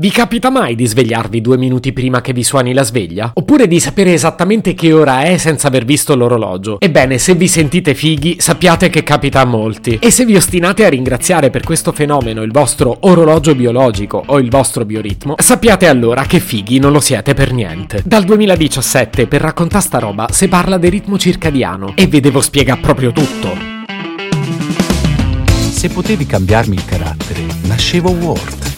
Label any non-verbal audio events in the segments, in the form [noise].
Vi capita mai di svegliarvi due minuti prima che vi suoni la sveglia? Oppure di sapere esattamente che ora è senza aver visto l'orologio? Ebbene, se vi sentite fighi, sappiate che capita a molti. E se vi ostinate a ringraziare per questo fenomeno il vostro orologio biologico o il vostro bioritmo, sappiate allora che fighi non lo siete per niente. Dal 2017, per raccontare sta roba, si parla del ritmo circadiano e vi devo spiegare proprio tutto. Se potevi cambiarmi il carattere, nascevo Ward.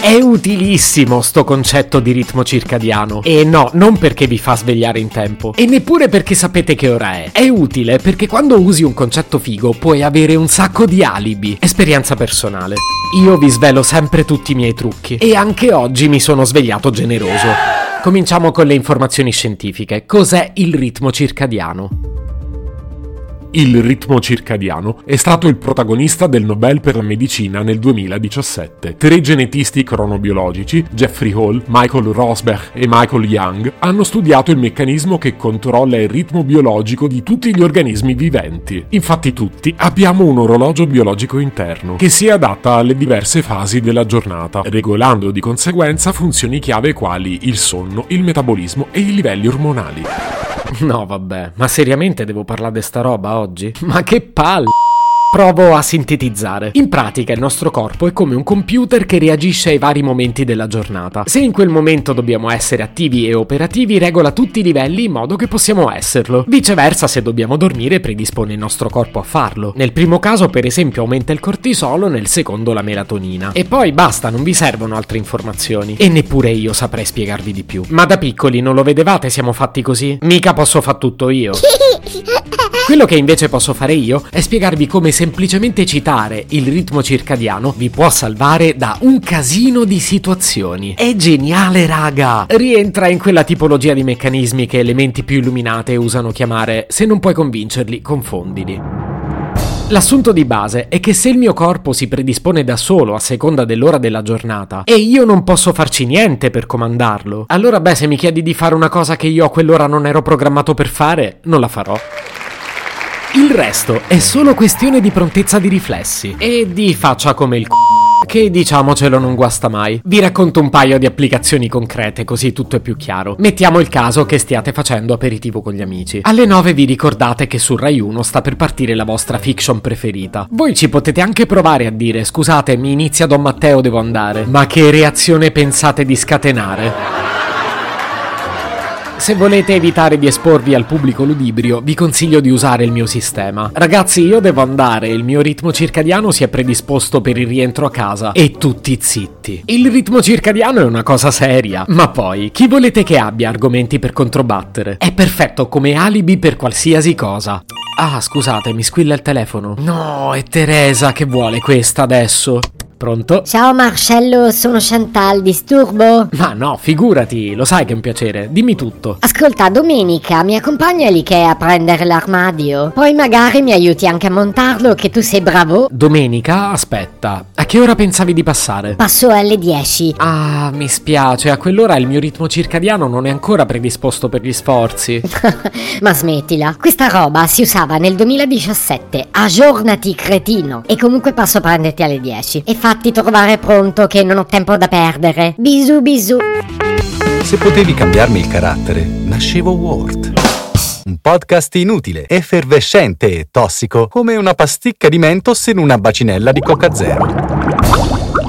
È utilissimo sto concetto di ritmo circadiano. E no, non perché vi fa svegliare in tempo. E neppure perché sapete che ora è. È utile perché quando usi un concetto figo puoi avere un sacco di alibi. Esperienza personale. Io vi svelo sempre tutti i miei trucchi. E anche oggi mi sono svegliato generoso. Cominciamo con le informazioni scientifiche. Cos'è il ritmo circadiano? Il ritmo circadiano è stato il protagonista del Nobel per la medicina nel 2017. Tre genetisti cronobiologici, Jeffrey Hall, Michael Rosberg e Michael Young, hanno studiato il meccanismo che controlla il ritmo biologico di tutti gli organismi viventi. Infatti tutti abbiamo un orologio biologico interno che si adatta alle diverse fasi della giornata, regolando di conseguenza funzioni chiave quali il sonno, il metabolismo e i livelli ormonali. No, vabbè, ma seriamente devo parlare di sta roba oggi? Ma che palle! Provo a sintetizzare. In pratica il nostro corpo è come un computer che reagisce ai vari momenti della giornata. Se in quel momento dobbiamo essere attivi e operativi, regola tutti i livelli in modo che possiamo esserlo. Viceversa, se dobbiamo dormire, predispone il nostro corpo a farlo. Nel primo caso, per esempio, aumenta il cortisolo, nel secondo la melatonina. E poi basta, non vi servono altre informazioni. E neppure io saprei spiegarvi di più. Ma da piccoli non lo vedevate siamo fatti così? Mica posso far tutto io. [laughs] Quello che invece posso fare io è spiegarvi come semplicemente citare il ritmo circadiano vi può salvare da un casino di situazioni. È geniale, raga! Rientra in quella tipologia di meccanismi che elementi più illuminate usano chiamare se non puoi convincerli, confondili. L'assunto di base è che se il mio corpo si predispone da solo a seconda dell'ora della giornata e io non posso farci niente per comandarlo, allora beh se mi chiedi di fare una cosa che io a quell'ora non ero programmato per fare, non la farò. Il resto è solo questione di prontezza di riflessi e di faccia come il c***o, che diciamocelo non guasta mai. Vi racconto un paio di applicazioni concrete così tutto è più chiaro. Mettiamo il caso che stiate facendo aperitivo con gli amici. Alle 9 vi ricordate che su Rai 1 sta per partire la vostra fiction preferita. Voi ci potete anche provare a dire scusate mi inizia Don Matteo devo andare. Ma che reazione pensate di scatenare? Se volete evitare di esporvi al pubblico ludibrio, vi consiglio di usare il mio sistema. Ragazzi, io devo andare, il mio ritmo circadiano si è predisposto per il rientro a casa e tutti zitti. Il ritmo circadiano è una cosa seria, ma poi, chi volete che abbia argomenti per controbattere? È perfetto come alibi per qualsiasi cosa. Ah, scusate, mi squilla il telefono. No, è Teresa che vuole questa adesso. Pronto? Ciao Marcello, sono Chantal, disturbo? Ma no, figurati, lo sai che è un piacere. Dimmi tutto. Ascolta, domenica mi accompagni all'Ikea a prendere l'armadio. Poi magari mi aiuti anche a montarlo, che tu sei bravo. Domenica? Aspetta, che ora pensavi di passare? Passo alle 10. Ah, mi spiace, a quell'ora il mio ritmo circadiano non è ancora predisposto per gli sforzi. [laughs] Ma smettila, questa roba si usava nel 2017. Aggiornati, cretino. E comunque passo a prenderti alle 10. E fatti trovare pronto che non ho tempo da perdere. Bisu bisu. Se potevi cambiarmi il carattere, nascevo Ward. Un podcast inutile, effervescente e tossico, come una pasticca di mentos in una bacinella di Coca Zero.